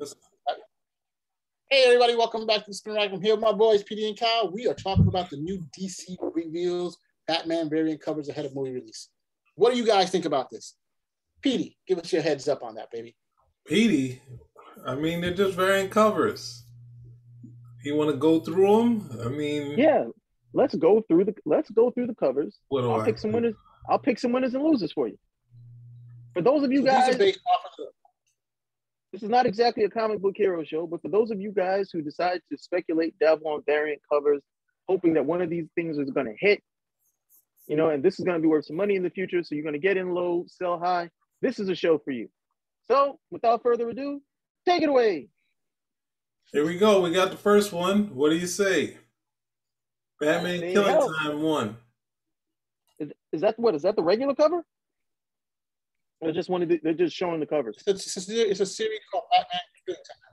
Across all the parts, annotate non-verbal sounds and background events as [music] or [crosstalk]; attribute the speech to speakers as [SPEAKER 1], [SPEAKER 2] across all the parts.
[SPEAKER 1] Hey everybody, welcome back to Spinner Rack. I'm here with my boys PD and Kyle. We are talking about the new DC reveals, Batman variant covers ahead of movie release. What do you guys think about this? PD, give us your heads up on that, baby.
[SPEAKER 2] PD, I mean they're just variant covers. You want to go through them? I mean,
[SPEAKER 3] Yeah, let's go through the let's go through the covers.
[SPEAKER 2] What do
[SPEAKER 3] I'll
[SPEAKER 2] I
[SPEAKER 3] pick some winners. I'll pick some winners and losers for you. For those of you
[SPEAKER 1] So these
[SPEAKER 3] guys,
[SPEAKER 1] are based off of the
[SPEAKER 3] this is not exactly a comic book hero show, but for those of you guys who decide to speculate, dabble on variant covers, hoping that one of these things is going to hit, you know, and this is going to be worth some money in the future, so you're going to get in low, sell high. This is a show for you. So, without further ado, take it away.
[SPEAKER 2] Here we go. We got the first one. What do you say? Batman Killing. Time one.
[SPEAKER 3] Is, is that what? Is that the regular cover? Or just one of the, they're just showing the covers.
[SPEAKER 1] it's a, it's a, it's a series called Batman Killing Time.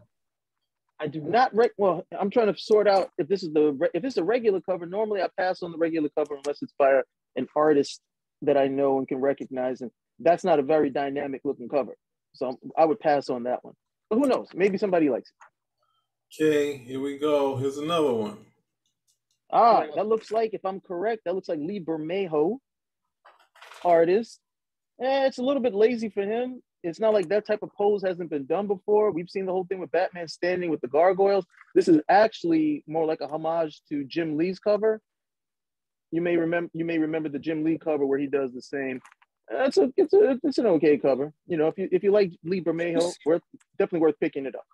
[SPEAKER 3] I do not rec. Well, I'm trying to sort out if this is the re- if it's a regular cover. Normally, I pass on the regular cover unless it's by a, an artist that I know and can recognize, and that's not a very dynamic looking cover. So I would pass on that one. But who knows? Maybe somebody likes it.
[SPEAKER 2] Okay, here we go. Here's another one.
[SPEAKER 3] Ah, that looks like, if I'm correct, that looks like Lee Bermejo, artist. Eh, it's a little bit lazy for him. It's not like that type of pose hasn't been done before. We've seen the whole thing with Batman standing with the gargoyles. This is actually more like a homage to Jim Lee's cover. You may remember you may remember the Jim Lee cover where he does the same. It's a it's a it's an okay cover. You know, if you if you like Lee Bermejo, worth definitely worth picking it up.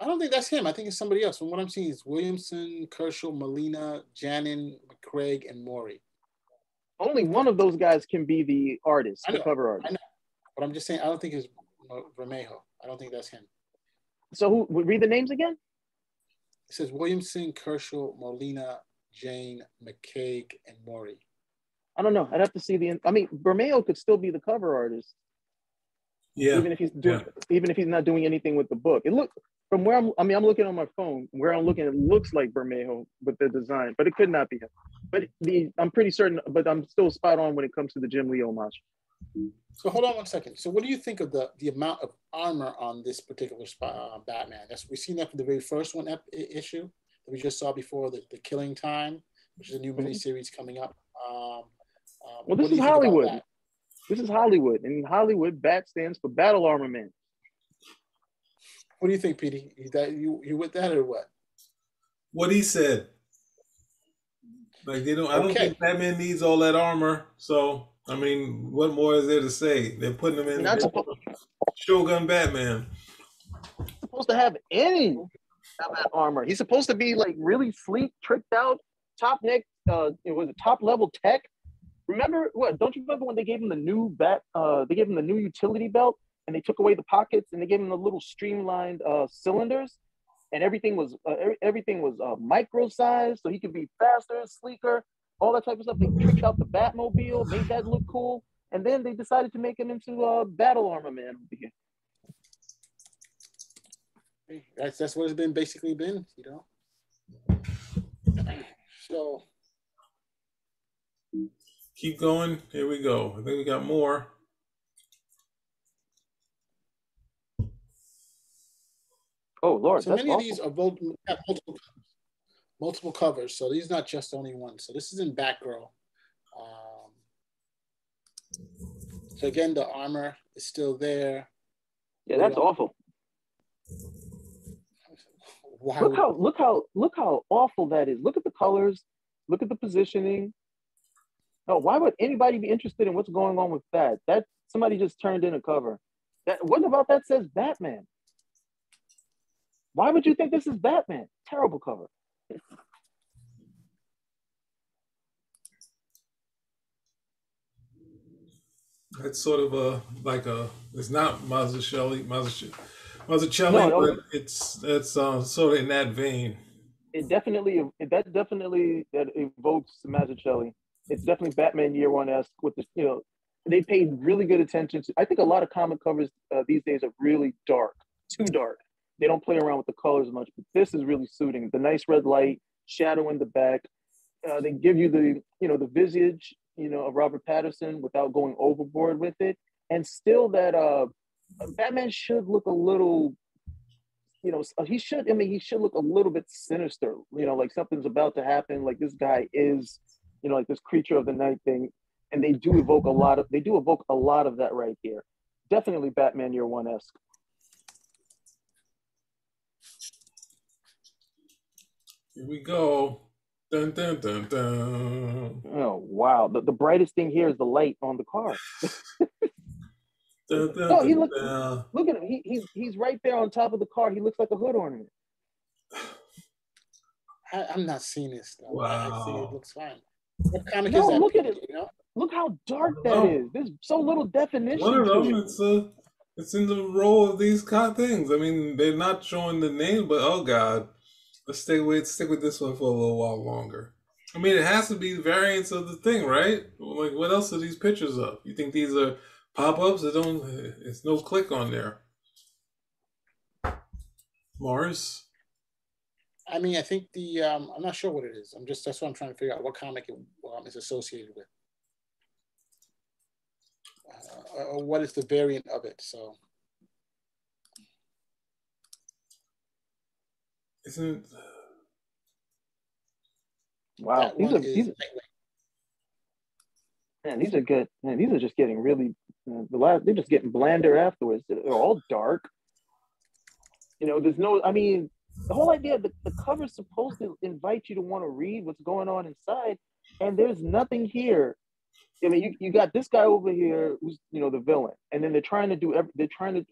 [SPEAKER 1] I don't think that's him. I think it's somebody else. From what I'm seeing, it's Williamson, Kershaw, Molina, Janin, McCaig, and Morey.
[SPEAKER 3] Only one of those guys can be the artist,
[SPEAKER 1] I
[SPEAKER 3] the cover artist.
[SPEAKER 1] I know. But I'm just saying, I don't think it's Bermejo. I don't think that's him.
[SPEAKER 3] So who read the names again?
[SPEAKER 1] It says Williamson, Kershaw, Molina, Jane, McCaig, and Morey.
[SPEAKER 3] I don't know. I'd have to see the. I mean, Bermejo could still be the cover artist,
[SPEAKER 2] Yeah.
[SPEAKER 3] even if he's doing, even if he's not doing anything with the book. It look from where I'm. I mean, I'm looking on my phone. Where I'm looking, it looks like Bermejo with the design, but it could not be him. But the, I'm pretty certain. But I'm still spot on when it comes to the Jim Lee homage.
[SPEAKER 1] So hold on one second. So what do you think of the the amount of armor on this particular spot, uh, Batman? That's we've seen that from the very first one ep- issue that we just saw before the, the Killing Time, which is a new
[SPEAKER 3] Mhm.
[SPEAKER 1] miniseries coming up. Um, um,
[SPEAKER 3] Well, this is
[SPEAKER 1] you think about
[SPEAKER 3] Hollywood. This is Hollywood, and in Hollywood, BAT stands for Battle Armament.
[SPEAKER 1] What do you think, Petey? You, that, you you with that or what?
[SPEAKER 2] What he said. Like they don't I don't
[SPEAKER 1] Okay.
[SPEAKER 2] think Batman needs all that armor. So I mean, what more is there to say? They're putting him in
[SPEAKER 3] not supposed,
[SPEAKER 2] Shogun Batman.
[SPEAKER 3] He's supposed to have any Batman armor. He's supposed to be like really sleek, tricked out, top neck. Uh, it was a top level tech. Remember what? Don't you remember when they gave him the new bat? Uh, they gave him the new utility belt, and they took away the pockets, and they gave him the little streamlined uh, cylinders, and everything was uh, everything was uh, micro sized, so he could be faster, sleeker, all that type of stuff. They tricked out the Batmobile, made that look cool, and then they decided to make him into a battle armor man over here.
[SPEAKER 1] That's that's what it's been basically been, you know. So
[SPEAKER 2] Keep going. Here we go. I think we got more.
[SPEAKER 3] Oh Lord,
[SPEAKER 1] so many of these are both have multiple covers, multiple covers. So these are not just only one. So this is in Batgirl. Um, so again, the armor is still there.
[SPEAKER 3] Yeah, that's awful.
[SPEAKER 1] Why
[SPEAKER 3] Look how look how look how awful that is. Look at the colors. Look at the positioning. No, why would anybody be interested in what's going on with that? That somebody just turned in a cover. That what about that says Batman? Why would you think this is Batman? Terrible cover.
[SPEAKER 2] That's sort of a like a it's not Mazzucchelli, Mazzucchelli, Mazzucchelli,
[SPEAKER 3] No,
[SPEAKER 2] but it's it's uh, sort of in that vein.
[SPEAKER 3] It definitely that definitely that evokes Mazzucchelli. It's definitely Batman Year One esque with the you know they paid really good attention to. I think a lot of comic covers uh, these days are really dark, too dark. They don't play around with the colors much, but this is really suiting. The nice red light, shadow in the back. Uh, they give you the you know the visage you know of Robert Pattinson without going overboard with it, and still that uh Batman should look a little you know, he should. I mean, he should look a little bit sinister. You know, like something's about to happen. Like this guy is, you know, like this creature of the night thing. And they do evoke a lot of. They do evoke a lot of that right here. Definitely Batman Year One esque.
[SPEAKER 2] Here we go. Dun, dun, dun, dun.
[SPEAKER 3] Oh wow! The, the brightest thing here is the light on the car. [laughs] dun, dun, no, he look, look at him. He, he's he's right there on top of the car. He looks like a hood ornament.
[SPEAKER 1] I, am not seeing this stuff.
[SPEAKER 2] Wow.
[SPEAKER 1] I see it looks fine. What comic
[SPEAKER 3] no,
[SPEAKER 1] is that?
[SPEAKER 3] Look at it. You know? Look how dark that is. There's so little definition.
[SPEAKER 2] One of them, it's uh, it's in the role of these kind of things. I mean, they're not showing the name, but oh god, let's stay with stick with this one for a little while longer. I mean, it has to be variants of the thing, right? Like, what else are these pictures of? You think these are pop-ups? It don't. It's no click on there. Mars.
[SPEAKER 1] I mean, I think the um, I'm not sure what it is. I'm just that's what I'm trying to figure out what comic it um, is associated with, uh, or what is the variant of it. So,
[SPEAKER 2] isn't
[SPEAKER 3] wow these are these are, man these are good man these are just getting really uh, the last they're just getting blander afterwards. They're all dark. You know, there's no. I mean, the whole idea the, the cover's supposed to invite you to want to read what's going on inside and there's nothing here i mean you, you got this guy over here who's you know the villain and then they're trying to do every, they're trying to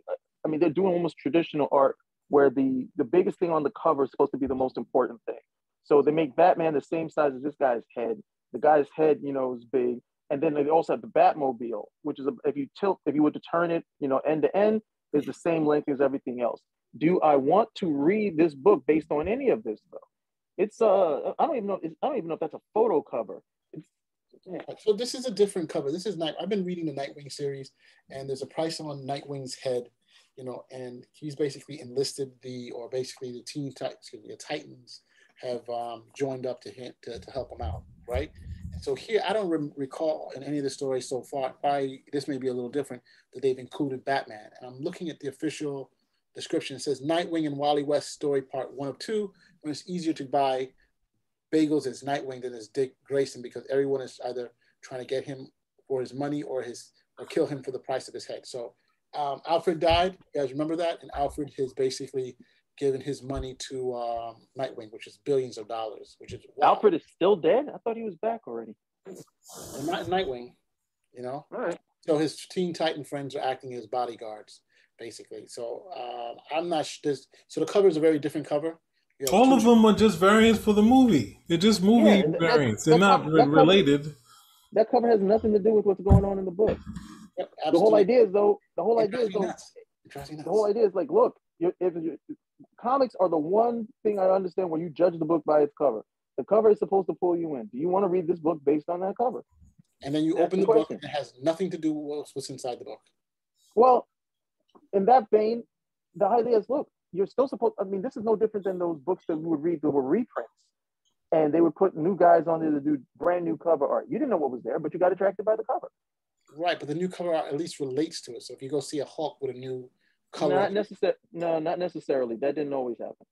[SPEAKER 3] i mean they're doing almost traditional art where the the biggest thing on the cover is supposed to be the most important thing so they make batman the same size as this guy's head the guy's head you know is big and then they also have the batmobile which is a, if you tilt if you were to turn it you know end to end is the same length as everything else do I want to read this book based on any of this though? It's uh I don't even know I don't even know if that's a photo cover.
[SPEAKER 1] Yeah. So this is a different cover. This is night. I've been reading the Nightwing series, and there's a price on Nightwing's head, you know, and he's basically enlisted the, or basically the Teen Titans, the Titans have um, joined up to him to, to help him out, right? And so here, I don't re- recall in any of the stories so far. Why this may be a little different that they've included Batman, and I'm looking at the official description. It says Nightwing and Wally West story part one of two. When it's easier to buy bagels as Nightwing than as Dick Grayson because everyone is either trying to get him for his money or his or kill him for the price of his head. So um, Alfred died. You guys remember that? And Alfred has basically given his money to um, Nightwing, which is billions of dollars. Which is
[SPEAKER 3] wow. Alfred is still dead. I thought he was back already.
[SPEAKER 1] not Nightwing, you know.
[SPEAKER 3] All right.
[SPEAKER 1] So his Teen Titan friends are acting as bodyguards basically. So um, I'm not sure. So the cover is a very different cover.
[SPEAKER 2] All of them are just variants for the movie. They're just movie yeah, variants. They're not that related.
[SPEAKER 3] Cover, that cover has nothing to do with what's going on in the book. Yep, the whole idea is though. The whole idea is though. The whole idea is like, look, if comics are the one thing I understand where you judge the book by its cover. The cover is supposed to pull you in. Do you want to read this book based on that cover?
[SPEAKER 1] And then you That's open the, the book and it has nothing to do with what's inside the book.
[SPEAKER 3] Well, in that vein, the idea is look, you're still supposed, I mean, this is no different than those books that we would read that were reprints. And they would put new guys on there to do brand new cover art. You didn't know what was there, but you got attracted by the cover.
[SPEAKER 1] Right, but the new cover art at least relates to it. So if you go see a Hawk with a new cover,
[SPEAKER 3] not necessarily. No, not necessarily. That didn't always happen.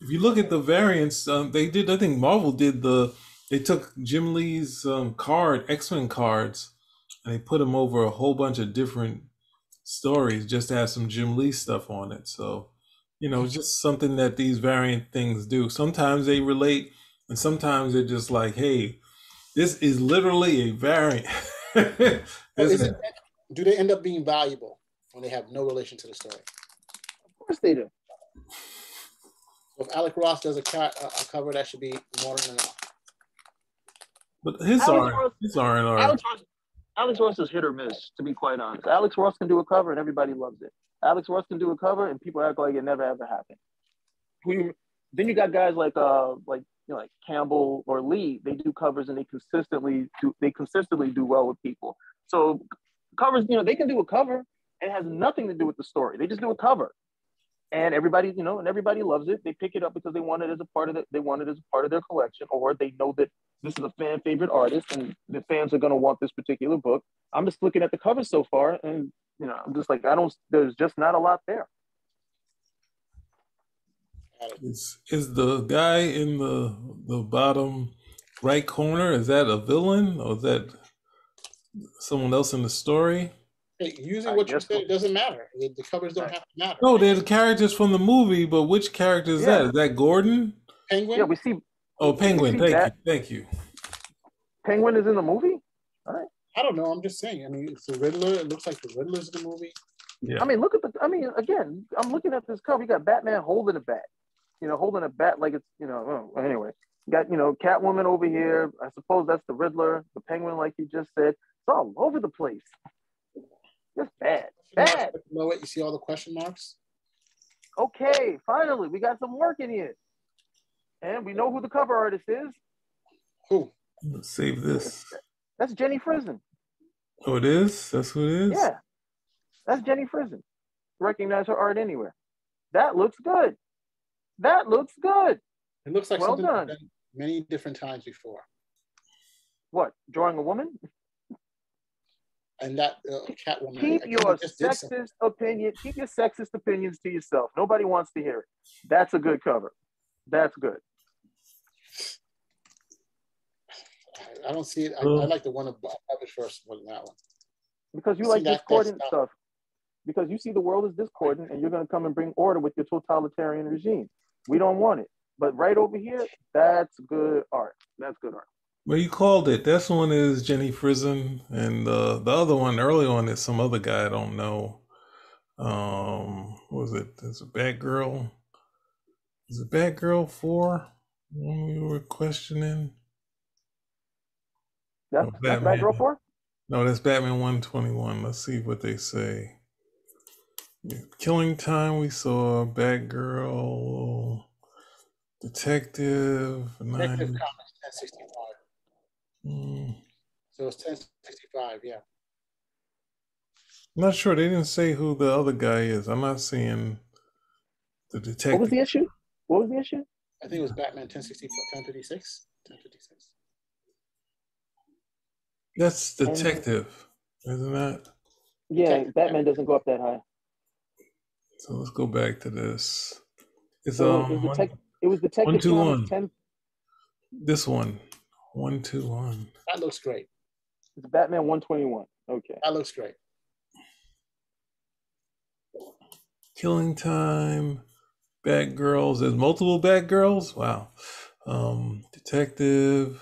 [SPEAKER 2] If you look at the variants, um, they did. I think Marvel did the. They took Jim Lee's um, card, X Men cards, and they put them over a whole bunch of different stories just to have some Jim Lee stuff on it. So, you know, it's just something that these variant things do. Sometimes they relate, and sometimes they're just like, hey, this is literally a variant. [laughs]
[SPEAKER 1] it, do they end up being valuable when they have no relation to the story?
[SPEAKER 3] Of course they do.
[SPEAKER 1] So if Alex Ross does a, a, cover, that should be more than enough.
[SPEAKER 2] But his Alex aren't. his aren't.
[SPEAKER 3] Alex Ross, Alex Ross is hit or miss, to be quite honest. Alex Ross can do a cover and everybody loves it. Alex Ross can do a cover and people act like it never ever happened. You, then you got guys like uh like you know, like Campbell or Lee. They do covers and they consistently do they consistently do well with people. So covers, you know, they can do a cover and it has nothing to do with the story. They just do a cover and everybody, you know, and everybody loves it. They pick it up because they want it as a part of it. They want it as a part of their collection, or they know that this is a fan favorite artist, and the fans are going to want this particular book. I'm just looking at the cover so far, and you know, I'm just like, I don't. There's just not a lot there.
[SPEAKER 1] Got it.
[SPEAKER 2] Is is the guy in the the bottom right corner? Is that a villain or is that someone else in the story?
[SPEAKER 1] Hey, using
[SPEAKER 3] I
[SPEAKER 1] what you
[SPEAKER 3] guess
[SPEAKER 1] said,
[SPEAKER 3] so.
[SPEAKER 1] it doesn't matter. The, the covers don't have to matter.
[SPEAKER 2] No, they're the characters from the movie, but which character is that?
[SPEAKER 3] Yeah.
[SPEAKER 2] Is that Gordon?
[SPEAKER 1] Penguin.
[SPEAKER 3] Yeah, we see
[SPEAKER 2] Oh, Penguin.
[SPEAKER 3] see
[SPEAKER 2] Thank
[SPEAKER 3] that.
[SPEAKER 2] you. Thank you.
[SPEAKER 3] Penguin is in the movie. All right.
[SPEAKER 1] I don't know. I'm just saying. I mean, it's the Riddler. It looks like the Riddler's in the movie.
[SPEAKER 2] Yeah.
[SPEAKER 3] I mean, look at the. I mean, again, I'm looking at this cover. You got Batman holding a bat. You know, holding a bat like it's. You know. Oh, anyway, got you know Catwoman over here. I suppose that's the Riddler. The Penguin, like you just said. It's all over the place. Just bad. Bad.
[SPEAKER 1] Below it, you see all the question marks.
[SPEAKER 3] Okay, finally, we got some work in here, and we know who the cover artist is.
[SPEAKER 1] Who?
[SPEAKER 2] Let's save this.
[SPEAKER 3] That's Jenny Frison.
[SPEAKER 2] Oh, it is? That's who it is?
[SPEAKER 3] Yeah, that's Jenny Frison. Recognize her art anywhere. That looks good. That looks good.
[SPEAKER 1] It looks like
[SPEAKER 3] Well
[SPEAKER 1] something I've
[SPEAKER 3] done.
[SPEAKER 1] done many different times before.
[SPEAKER 3] What? Drawing a woman?
[SPEAKER 1] And that uh, Catwoman.
[SPEAKER 3] Keep
[SPEAKER 1] I
[SPEAKER 3] your
[SPEAKER 1] just did something.
[SPEAKER 3] sexist opinion. Keep your sexist opinions to yourself. Nobody wants to hear it. That's a good cover. That's good.
[SPEAKER 1] I- I don't see it. I. I like the one above it first more than that one.
[SPEAKER 3] Because you
[SPEAKER 1] See,
[SPEAKER 3] like discordant stuff. Because you see the world is discordant and you're going to come and bring order with your totalitarian regime. We don't want it. But right over here, that's good art. That's good art.
[SPEAKER 2] Well, you called it. This one is Jenny Frison, and uh, the other one, early one, is some other guy I don't know. Um, what was it? There's a Batgirl. Is it Batgirl four? When we were questioning.
[SPEAKER 3] That's,
[SPEAKER 2] Oh,
[SPEAKER 3] that's. Batgirl 4?
[SPEAKER 2] No, that's Batman one twenty one. Let's see what they say. Yeah, Killing Time. We saw Batgirl, Detective.
[SPEAKER 1] Detective
[SPEAKER 2] Nine.
[SPEAKER 1] Comics 1065.
[SPEAKER 2] Mm,
[SPEAKER 1] So it's 1065, yeah.
[SPEAKER 2] I'm not sure. They didn't say who the other guy is. I'm not seeing the detective.
[SPEAKER 3] What was the issue? What was the issue?
[SPEAKER 1] I think it was Batman 1064, 1056. 1056.
[SPEAKER 2] That's
[SPEAKER 3] And-
[SPEAKER 2] detective, isn't that?
[SPEAKER 3] Yeah,
[SPEAKER 1] Detective.
[SPEAKER 3] Batman doesn't go up that high.
[SPEAKER 2] So let's go back to this. It's
[SPEAKER 3] So it
[SPEAKER 2] um
[SPEAKER 3] was,
[SPEAKER 2] one-
[SPEAKER 3] detec- it was Detective
[SPEAKER 2] one, two,
[SPEAKER 3] Comics
[SPEAKER 2] one.
[SPEAKER 3] 10.
[SPEAKER 2] this one. One two one.
[SPEAKER 1] That looks great.
[SPEAKER 3] It's Batman 121. Okay.
[SPEAKER 1] That looks great.
[SPEAKER 2] Killing Time, Batgirls. There's multiple Batgirls. Wow. Um, Detective,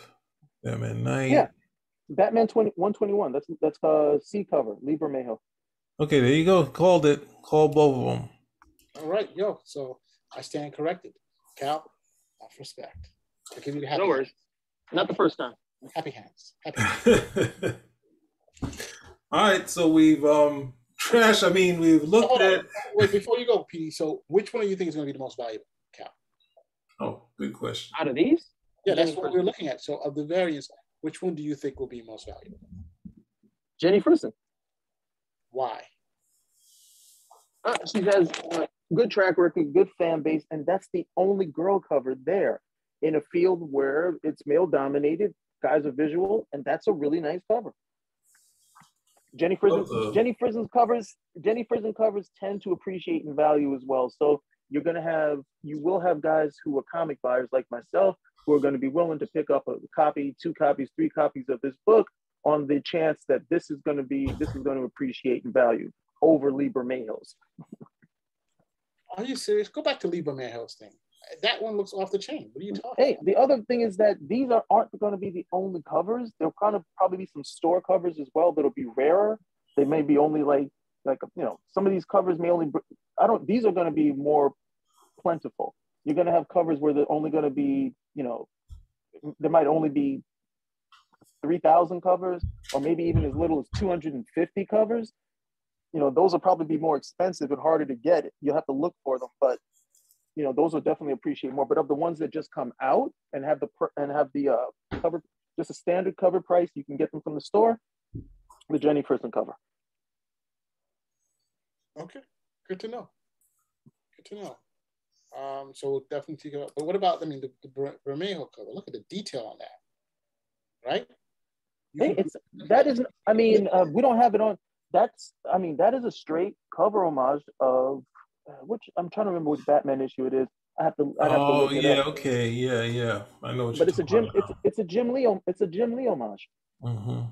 [SPEAKER 2] Batman Knight.
[SPEAKER 3] Yeah. Batman 20, 121. That's that's uh C cover, Lee Bermejo.
[SPEAKER 2] Okay, there you go. Called it. Called both of them.
[SPEAKER 1] All right, yo. So I stand corrected. Cal, off respect. I give you the happy
[SPEAKER 3] No worries.
[SPEAKER 1] hands.
[SPEAKER 3] Not the first time.
[SPEAKER 1] Happy hands. Happy [laughs] hands.
[SPEAKER 2] All right, so we've um trash. I mean, we've looked
[SPEAKER 1] Hold on.
[SPEAKER 2] at.
[SPEAKER 1] Wait, before you go, PD, so which one do you think is going to be the most valuable? Cal?
[SPEAKER 2] Oh, good question.
[SPEAKER 3] Out of these?
[SPEAKER 1] Yeah, that's
[SPEAKER 3] Jenny
[SPEAKER 1] what we're looking at. So of the variants, which one do you think will be most valuable?
[SPEAKER 3] Jenny Frison.
[SPEAKER 1] Why?
[SPEAKER 3] Uh, she has a good track record, good fan base, and that's the only girl cover there in a field where it's male dominated. Guys are visual, and that's a really nice cover. Jenny Frison,
[SPEAKER 2] Love the-
[SPEAKER 3] Jenny Frison's covers, Jenny Frison covers tend to appreciate in value as well. So you're gonna have, you will have guys who are comic buyers like myself who are going to be willing to pick up a copy, two copies, three copies of this book on the chance that this is going to be, this is going to appreciate in value over Lee Bermejo's.
[SPEAKER 1] Are you serious? Go back to Lieber Manhill's thing. That one looks off the chain. What are you talking?
[SPEAKER 3] Hey, the other thing is that these are, aren't going to be the only covers. There'll kind of probably be some store covers as well that'll be rarer. They may be only like, like you know, some of these covers may only. I don't. These are going to be more plentiful. You're going to have covers where they're only going to be, you know, there might only be three thousand covers, or maybe even as little as two hundred and fifty covers. You know, those will probably be more expensive and harder to get. You'll have to look for them, but you know those will definitely appreciate more but of the ones that just come out and have the and have the uh cover just a standard cover price you can get them from the store the jenny Frison cover
[SPEAKER 1] Okay, good to know. Good to know. Um, so we'll definitely take it up. But what about, I mean, the, the Bermejo cover? Look at the detail on that, right? You
[SPEAKER 3] hey it's that isn't i mean uh, we don't have it on that's i mean that is a straight cover homage of uh, which I'm trying to remember which Batman issue it is. I have to. I have to
[SPEAKER 2] Oh
[SPEAKER 3] look it
[SPEAKER 2] yeah,
[SPEAKER 3] up.
[SPEAKER 2] okay, yeah, yeah. I know what
[SPEAKER 3] But
[SPEAKER 2] you're
[SPEAKER 3] it's a Jim.
[SPEAKER 2] talking
[SPEAKER 3] It's it's a Jim Lee. It's a Jim Lee homage.
[SPEAKER 2] hmm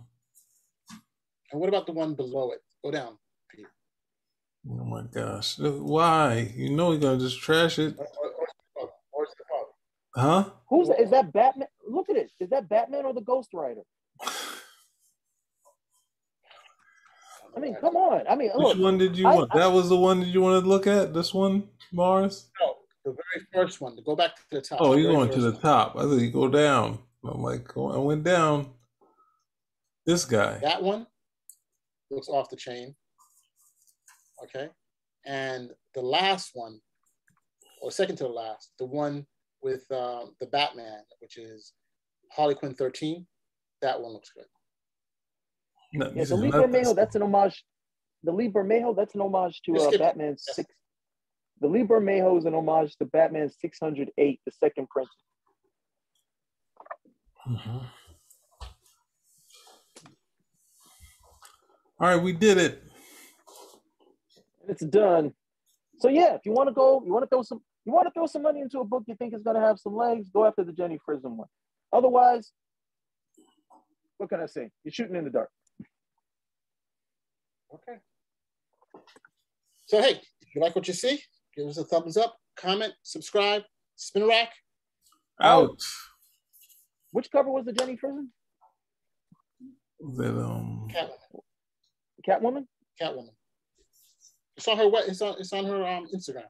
[SPEAKER 1] And what about the one below it? Go down, Peter.
[SPEAKER 2] Oh my gosh, why? You know you're gonna just trash it,
[SPEAKER 1] Or-
[SPEAKER 2] huh?
[SPEAKER 3] Who's that? Is that Batman? Look at it. Is that Batman or the Ghost Rider? I mean, come on. I mean,
[SPEAKER 2] Which
[SPEAKER 3] look.
[SPEAKER 2] one did you
[SPEAKER 3] I-
[SPEAKER 2] want?
[SPEAKER 3] I-
[SPEAKER 2] that was the one that you wanted to look at. This one, Mars.
[SPEAKER 1] No, the very first one. To go back to the top.
[SPEAKER 2] Oh, you're going to the
[SPEAKER 1] one.
[SPEAKER 2] top. I thought you go down. I'm like, go- I went down. This guy.
[SPEAKER 1] That one looks off the chain. Okay. And the last one, or second to the last, the one with uh, the Batman, which is Harley Quinn 13, that one looks good.
[SPEAKER 2] No,
[SPEAKER 3] Yeah, the
[SPEAKER 2] is
[SPEAKER 3] Lee
[SPEAKER 2] not
[SPEAKER 3] Bermejo,
[SPEAKER 2] this-
[SPEAKER 3] that's an homage. The Lee Bermejo, that's an homage to
[SPEAKER 1] Just
[SPEAKER 3] uh. Batman
[SPEAKER 1] Yes.
[SPEAKER 3] six. The Lee Bermejo is an homage to Batman six hundred eight, the second print.
[SPEAKER 2] Mhm. All right, we did it.
[SPEAKER 3] It's done. So yeah, if you want to go, you want to throw some, you want to throw some money into a book you think is going to have some legs, go after the Jenny Frison one. Otherwise, what can I say? You're shooting in the dark.
[SPEAKER 1] Okay. So, hey, if you like what you see, give us a thumbs up, comment, subscribe, Spinner Rack.
[SPEAKER 2] Out.
[SPEAKER 3] Which cover was the Jenny Frison?
[SPEAKER 2] That um.
[SPEAKER 1] Catwoman.
[SPEAKER 3] Catwoman.
[SPEAKER 1] Catwoman. It's on her. we- It's on. It's on her um, Instagram.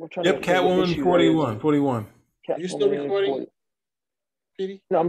[SPEAKER 2] Yep,
[SPEAKER 3] to think what
[SPEAKER 2] Catwoman
[SPEAKER 3] issue that
[SPEAKER 2] 41.
[SPEAKER 3] is.
[SPEAKER 2] 41.
[SPEAKER 1] Are you still recording?
[SPEAKER 3] 40.
[SPEAKER 1] Petey?
[SPEAKER 3] No, I'm